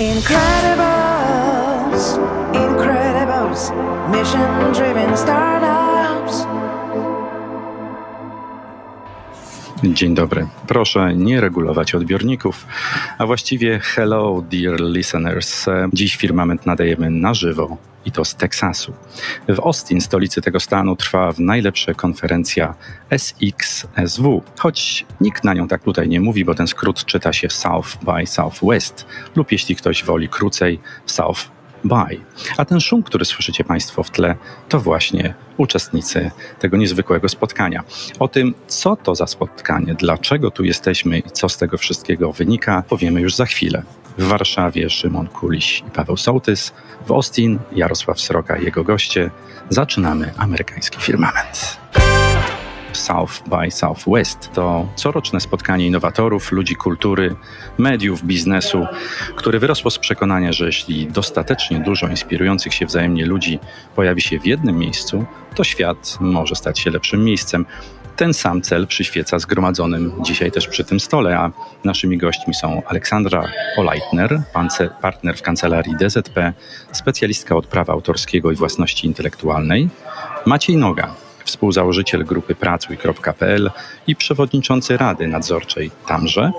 Incredibles, Incredibles, mission driven startups. Dzień dobry. Proszę nie regulować odbiorników, a właściwie hello dear listeners. Dziś firmament nadajemy na żywo i to z Teksasu. W Austin, stolicy tego stanu, trwa najlepsza konferencja SXSW, choć nikt na nią tak tutaj nie mówi, bo ten skrót czyta się South by Southwest lub jeśli ktoś woli krócej South by. A ten szum, który słyszycie Państwo w tle, to właśnie uczestnicy tego niezwykłego spotkania. O tym, co to za spotkanie, dlaczego tu jesteśmy i co z tego wszystkiego wynika, powiemy już za chwilę. W Warszawie Szymon Kuliś i Paweł Sołtys, w Austin Jarosław Sroka i jego goście. Zaczynamy amerykański firmament. South by Southwest to coroczne spotkanie innowatorów, ludzi kultury, mediów, biznesu, które wyrosło z przekonania, że jeśli dostatecznie dużo inspirujących się wzajemnie ludzi pojawi się w jednym miejscu, to świat może stać się lepszym miejscem. Ten sam cel przyświeca zgromadzonym dzisiaj też przy tym stole, a naszymi gośćmi są Aleksandra Olajtner, partner w kancelarii DZP, specjalistka od prawa autorskiego i własności intelektualnej, Maciej Noga, współzałożyciel grupy Pracuj.pl i przewodniczący Rady Nadzorczej tamże,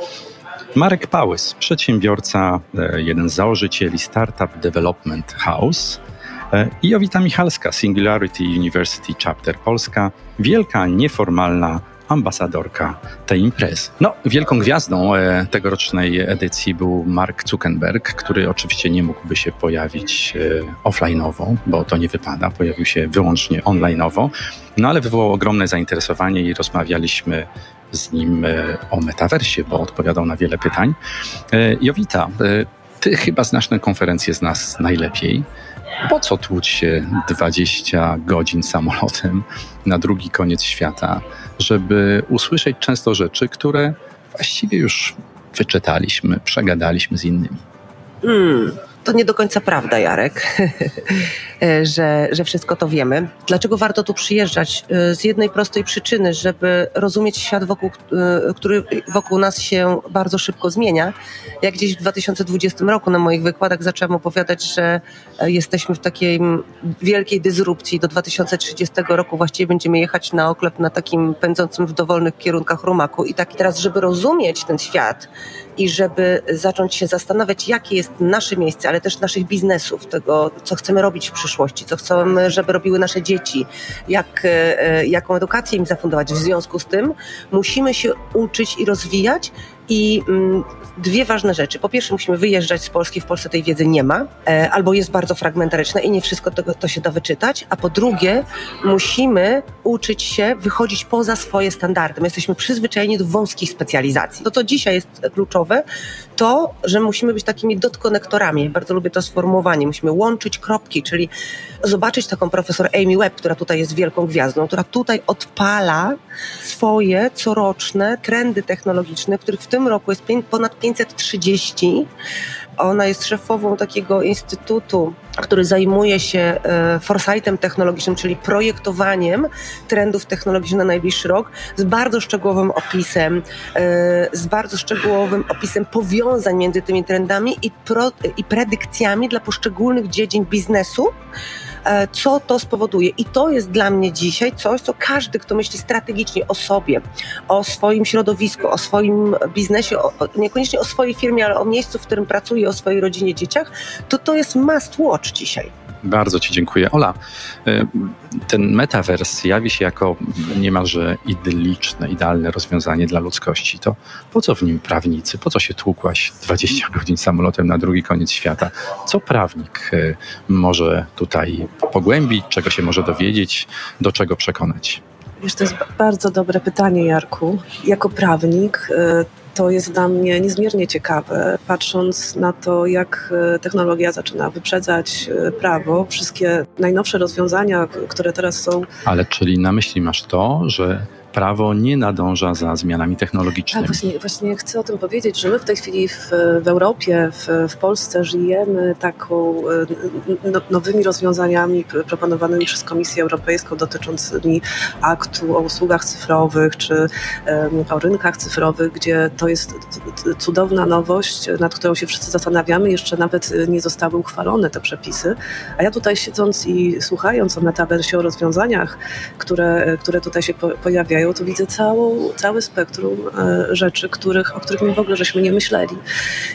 Marek Pałys, przedsiębiorca, e, jeden z założycieli Startup Development House, i Jowita Michalska, Singularity University Chapter Polska, wielka, nieformalna ambasadorka tej imprezy. No, wielką gwiazdą e, tegorocznej edycji był Mark Zuckerberg, który oczywiście nie mógłby się pojawić e, offline'owo, bo to nie wypada, pojawił się wyłącznie online'owo, no ale wywołał ogromne zainteresowanie i rozmawialiśmy z nim o metaversie, bo odpowiadał na wiele pytań. Jowita, ty chyba znasz tę konferencję z nas najlepiej. Po co tłuc się 20 godzin samolotem na drugi koniec świata, żeby usłyszeć często rzeczy, które właściwie już wyczytaliśmy, przegadaliśmy z innymi? Hmm to nie do końca prawda, Jarek, że, że wszystko to wiemy. Dlaczego warto tu przyjeżdżać? Z jednej prostej przyczyny, żeby rozumieć świat, wokół, który wokół nas się bardzo szybko zmienia. Jak gdzieś w 2020 roku na moich wykładach zaczęłam opowiadać, że jesteśmy w takiej wielkiej dysrupcji. Do 2030 roku właściwie będziemy jechać na oklep na takim pędzącym w dowolnych kierunkach rumaku. I tak teraz, żeby rozumieć ten świat i żeby zacząć się zastanawiać, jakie jest nasze miejsce, ale też naszych biznesów, tego, co chcemy robić w przyszłości, co chcemy, żeby robiły nasze dzieci, jak, e, jaką edukację im zafundować. W związku z tym musimy się uczyć i rozwijać i mm, dwie ważne rzeczy. Po pierwsze, musimy wyjeżdżać z Polski. W Polsce tej wiedzy nie ma, e, albo jest bardzo fragmentaryczna i nie wszystko to, to się da wyczytać. A po drugie, musimy uczyć się wychodzić poza swoje standardy. My jesteśmy przyzwyczajeni do wąskich specjalizacji. To, co dzisiaj jest kluczowe, to, że musimy być takimi dotkonektorami. Bardzo lubię to sformułowanie. Musimy łączyć kropki, czyli zobaczyć taką profesor Amy Webb, która tutaj jest wielką gwiazdą, która tutaj odpala swoje coroczne trendy technologiczne, których w tym roku jest ponad 530. Ona jest szefową takiego instytutu, który zajmuje się e, foresightem technologicznym, czyli projektowaniem trendów technologicznych na najbliższy rok, z bardzo szczegółowym opisem, e, z bardzo szczegółowym opisem powiązań między tymi trendami i, pro, i predykcjami dla poszczególnych dziedzin biznesu. E, co to spowoduje. I to jest dla mnie dzisiaj coś, co każdy, kto myśli strategicznie o sobie, o swoim środowisku, o swoim biznesie, o, niekoniecznie o swojej firmie, ale o miejscu, w którym pracuje, o swojej rodzinie, dzieciach, to to jest must watch dzisiaj. Bardzo Ci dziękuję. Ola, y, ten metavers jawi się jako niemalże idylliczne, idealne rozwiązanie dla ludzkości. To po co w nim prawnicy? Po co się tłukłaś 20 godzin samolotem na drugi koniec świata? Co prawnik y, może tutaj pogłębić, czego się może dowiedzieć, do czego przekonać? Wiesz, to jest bardzo dobre pytanie, Jarku. Jako prawnik y, to jest dla mnie niezmiernie ciekawe, patrząc na to, jak e, technologia zaczyna wyprzedzać e, prawo. Wszystkie najnowsze rozwiązania, które teraz są. Ale czyli na myśli masz to, że prawo nie nadąża za zmianami technologicznymi. Tak, właśnie, właśnie chcę o tym powiedzieć, że my w tej chwili w, w Europie, w, w Polsce żyjemy taką no, nowymi rozwiązaniami proponowanymi przez Komisję Europejską dotyczącymi aktu o usługach cyfrowych czy um, o rynkach cyfrowych, gdzie to jest cudowna nowość, nad którą się wszyscy zastanawiamy. Jeszcze nawet nie zostały uchwalone te przepisy. A ja tutaj siedząc i słuchając o metaversie, o rozwiązaniach, które, które tutaj się pojawiają, to widzę całą, spektrum e, rzeczy, których, o których my w ogóle żeśmy nie myśleli.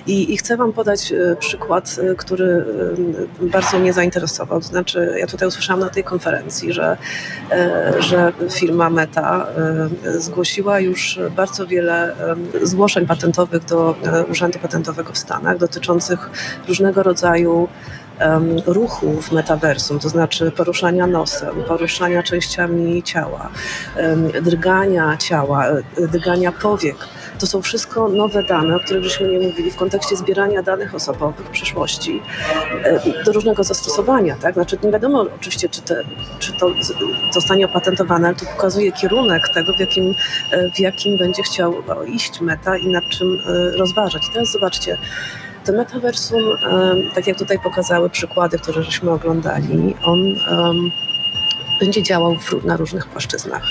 I, i chcę Wam podać e, przykład, e, który bardzo mnie zainteresował. To znaczy, ja tutaj usłyszałam na tej konferencji, że, że firma Meta zgłosiła już bardzo wiele zgłoszeń patentowych do Urzędu Patentowego w Stanach dotyczących różnego rodzaju ruchu w metaversum, to znaczy poruszania nosem, poruszania częściami ciała, drgania ciała, e, drgania powiek. To są wszystko nowe dane, o których żeśmy nie mówili w kontekście zbierania danych osobowych w przyszłości e, do różnego zastosowania. Tak? Znaczy, nie wiadomo oczywiście, czy, te, czy to zostanie opatentowane, ale to pokazuje kierunek tego, w jakim, e, w jakim będzie chciał iść meta i nad czym rozważać. I teraz zobaczcie, to metaversum, tak jak tutaj pokazały przykłady, które żeśmy oglądali, on będzie działał w, na różnych płaszczyznach.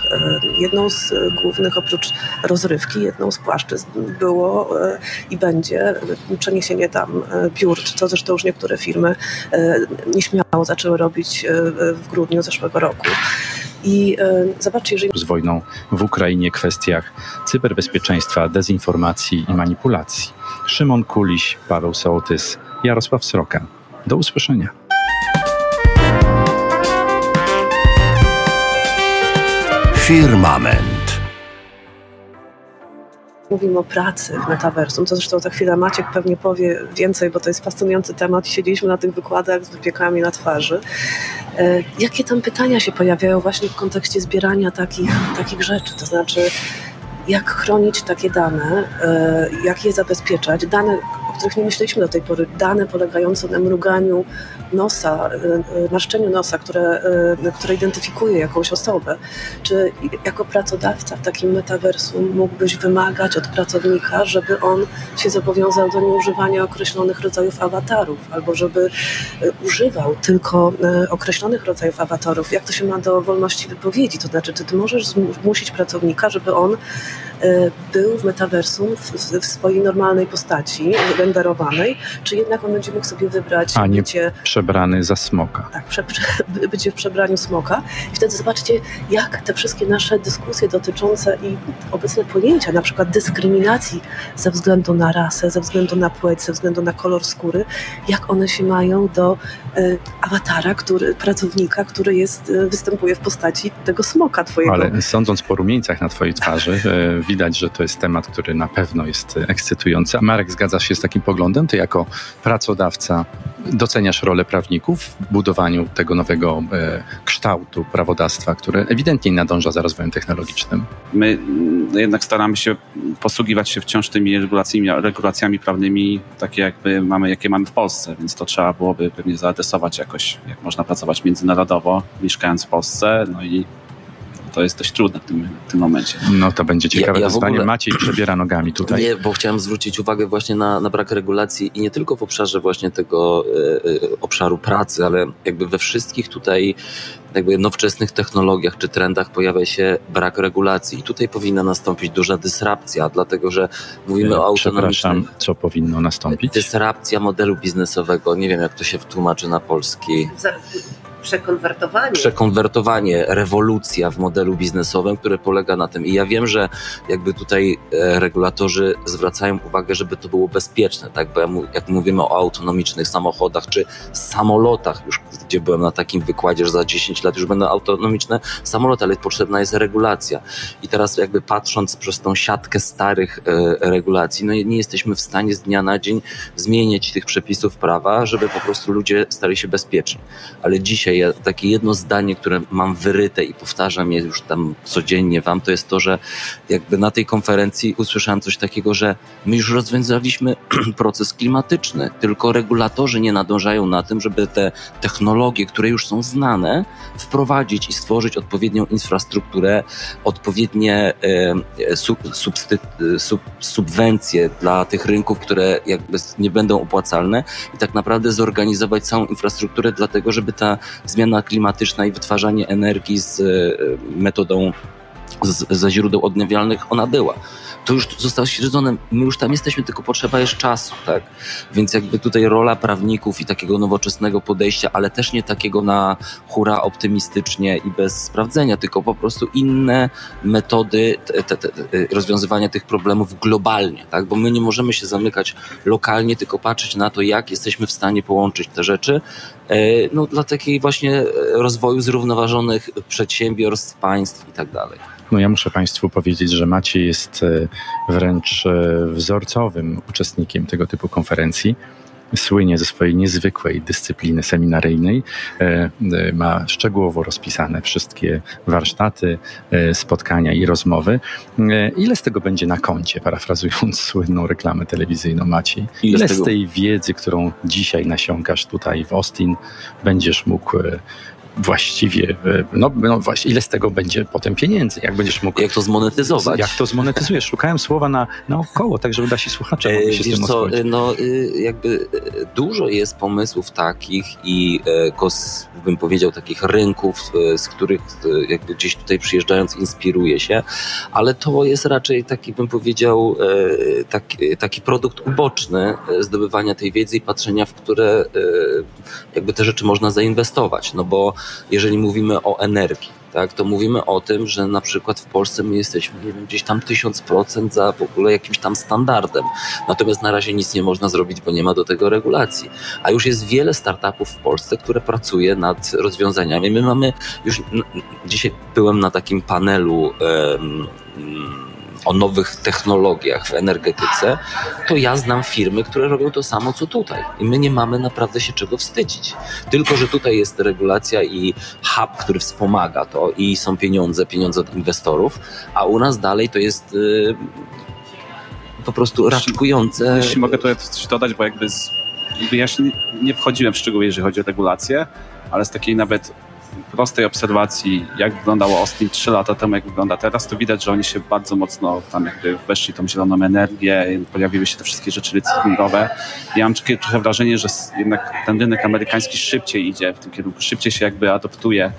Jedną z głównych, oprócz rozrywki, jedną z płaszczyzn było e, i będzie przeniesienie tam e, biur, co zresztą już niektóre firmy e, nieśmiało zaczęły robić w grudniu zeszłego roku. I zobaczcie, jeżeli... Z wojną w Ukrainie kwestiach cyberbezpieczeństwa, dezinformacji i manipulacji. Szymon Kuliś, Paweł Sołtys, Jarosław Sroka. Do usłyszenia. Firmament. Mówimy o pracy w metaversum, co zresztą za chwilę Maciek pewnie powie więcej, bo to jest fascynujący temat i siedzieliśmy na tych wykładach z wypiekami na twarzy. E, jakie tam pytania się pojawiają właśnie w kontekście zbierania takich, takich rzeczy? To znaczy, jak chronić takie dane, e, jak je zabezpieczać, dane, których nie myśleliśmy do tej pory, dane polegające na mruganiu nosa, e, e, marszczeniu nosa, które, które identyfikuje jakąś osobę. Czy jako pracodawca w takim metaversum mógłbyś wymagać od pracownika, żeby on się zobowiązał do nieużywania określonych rodzajów awatarów, albo żeby używał tylko określonych rodzajów awatarów? Jak to się ma do wolności wypowiedzi? To znaczy, czy ty możesz zmusić pracownika, żeby on był w metaversum w, w swojej normalnej postaci, renderowanej, czy jednak on będzie mógł sobie wybrać A nie bycie, przebrany za smoka. Tak, prze, prze, będzie w przebraniu smoka. I wtedy zobaczcie, jak te wszystkie nasze dyskusje dotyczące i obecne pojęcia, na przykład dyskryminacji ze względu na rasę, ze względu na płeć, ze względu na kolor skóry, jak one się mają do y, awatara, który, pracownika, który jest, y, występuje w postaci tego smoka twojego. Ale sądząc po rumieńcach na twojej twarzy, widać, że to jest temat, który na pewno jest ekscytujący. A Marek, zgadzasz się z takim poglądem? Ty jako pracodawca doceniasz rolę prawników w budowaniu tego nowego e, kształtu prawodawstwa, które ewidentnie nadąża za rozwojem technologicznym? My no jednak staramy się posługiwać się wciąż tymi regulacjami, regulacjami prawnymi, takie jakby mamy, jakie mamy w Polsce, więc to trzeba byłoby pewnie zaadresować jakoś, jak można pracować międzynarodowo, mieszkając w Polsce, no i to jest dość trudne w tym, w tym momencie. No to będzie ciekawe ja, ja wyzwanie. Ogóle... Maciej przebiera nogami tutaj. Nie, bo chciałem zwrócić uwagę właśnie na, na brak regulacji i nie tylko w obszarze właśnie tego e, e obszaru pracy, ale jakby we wszystkich tutaj jakby nowoczesnych technologiach czy trendach pojawia się brak regulacji. I tutaj powinna nastąpić duża dysrapcja, dlatego że mówimy o autonomicznym... Przepraszam, co powinno nastąpić? Dysrapcja modelu biznesowego. Nie wiem, jak to się wtłumaczy na polski. Przekonwertowanie. Przekonwertowanie, rewolucja w modelu biznesowym, które polega na tym. I ja wiem, że jakby tutaj e, regulatorzy zwracają uwagę, żeby to było bezpieczne, tak? Bo jak mówimy o autonomicznych samochodach czy samolotach, już gdzie byłem na takim wykładzie, że za 10 lat już będą autonomiczne samoloty, ale potrzebna jest regulacja. I teraz jakby patrząc przez tą siatkę starych e, regulacji, no nie jesteśmy w stanie z dnia na dzień zmieniać tych przepisów prawa, żeby po prostu ludzie stali się bezpieczni. Ale dzisiaj ja, takie jedno zdanie, które mam wyryte i powtarzam je już tam codziennie wam, to jest to, że jakby na tej konferencji usłyszałem coś takiego, że my już rozwiązaliśmy proces klimatyczny, tylko regulatorzy nie nadążają na tym, żeby te technologie, które już są znane, wprowadzić i stworzyć odpowiednią infrastrukturę, odpowiednie e, sub, substy, sub, subwencje dla tych rynków, które jakby nie będą opłacalne i tak naprawdę zorganizować całą infrastrukturę dlatego, żeby ta zmiana klimatyczna i wytwarzanie energii z e, metodą z, ze źródeł odnawialnych ona była to już zostało stwierdzone, my już tam jesteśmy, tylko potrzeba jeszcze czasu, tak? Więc jakby tutaj rola prawników i takiego nowoczesnego podejścia, ale też nie takiego na hura optymistycznie i bez sprawdzenia, tylko po prostu inne metody te, te, te, rozwiązywania tych problemów globalnie, tak? Bo my nie możemy się zamykać lokalnie, tylko patrzeć na to, jak jesteśmy w stanie połączyć te rzeczy, e, no dla takiej właśnie rozwoju zrównoważonych przedsiębiorstw, państw i tak dalej. No ja muszę Państwu powiedzieć, że Maciej jest e, wręcz e, wzorcowym uczestnikiem tego typu konferencji słynie ze swojej niezwykłej dyscypliny seminaryjnej. E, ma szczegółowo rozpisane wszystkie warsztaty, spotkania i rozmowy. Ile z tego będzie na koncie, parafrazując słynną reklamę telewizyjną Maciej? Ile, Ile z, z tej wiedzy, którą dzisiaj nasiąkasz tutaj w Austin, będziesz mógł właściwie, e, no, no właśnie, ile z tego będzie potem pieniędzy, jak będziesz mógł... Jak to zmonetyzować? Jak to zmonetyzujesz? Szukałem słowa na naokoło, tak żeby nasi słuchacze mogli się Wiesz z tym co, no y, jakby y, dużo jest pomysłów takich i e, bym powiedział takich rynków, e, z których jakby gdzieś tutaj przyjeżdżając inspiruje się, ale to jest raczej taki bym powiedział taki, taki produkt uboczny zdobywania tej wiedzy i patrzenia, w które jakby te rzeczy można zainwestować, no bo jeżeli mówimy o energii, tak, to mówimy o tym, że na przykład w Polsce my jesteśmy nie wiem, gdzieś tam tysiąc procent za w ogóle jakimś tam standardem. Natomiast na razie nic nie można zrobić, bo nie ma do tego regulacji. A już jest wiele startupów w Polsce, które pracuje nad rozwiązaniami. My mamy już, dzisiaj byłem na takim panelu o nowych technologiach w energetyce, to ja znam firmy, które robią to samo co tutaj. I my nie mamy naprawdę się czego wstydzić. Tylko, że tutaj jest regulacja i hub, który wspomaga to i są pieniądze, pieniądze od inwestorów, a u nas dalej to jest yy, po prostu raczkujące. Jeśli mogę to coś dodać, bo jakby, z, jakby ja nie wchodziłem w szczegóły, jeżeli chodzi o regulację, ale z takiej nawet prostej obserwacji, jak wyglądało Austin 3 lata temu, jak wygląda teraz, to widać, że oni się bardzo mocno tam jakby weszli tą zieloną energię, pojawiły się te wszystkie rzeczy recyklingowe. Ja mam takie trochę wrażenie, że jednak ten rynek amerykański szybciej idzie w tym kierunku, szybciej się jakby adoptuje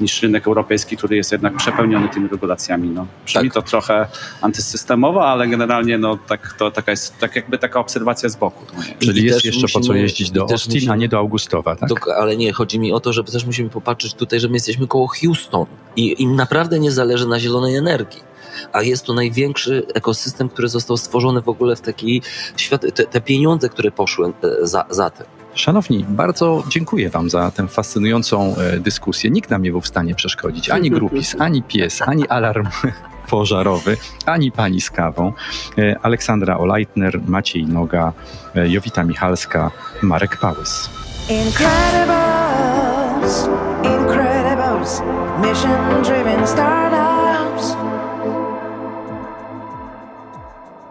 niż rynek europejski, który jest jednak przepełniony tymi regulacjami. No. Brzmi tak. to trochę antysystemowo, ale generalnie no, tak, to taka jest tak jakby taka obserwacja z boku. Czyli jest jeszcze musimy, po co jeździć do Austin, musimy, a nie do Augustowa, tak? Do, ale nie, chodzi mi o to, że też musimy popatrzeć tutaj, że my jesteśmy koło Houston i im naprawdę nie zależy na zielonej energii a jest to największy ekosystem, który został stworzony w ogóle w taki świat, te, te pieniądze, które poszły e, za, za tym. Szanowni, bardzo dziękuję Wam za tę fascynującą e, dyskusję. Nikt nam nie był w stanie przeszkodzić. Ani grupis, ani pies, ani alarm pożarowy, ani pani z kawą. E, Aleksandra Olajtner, Maciej Noga, e, Jowita Michalska, Marek Pałys. Incredibles, incredibles, mission-driven startups.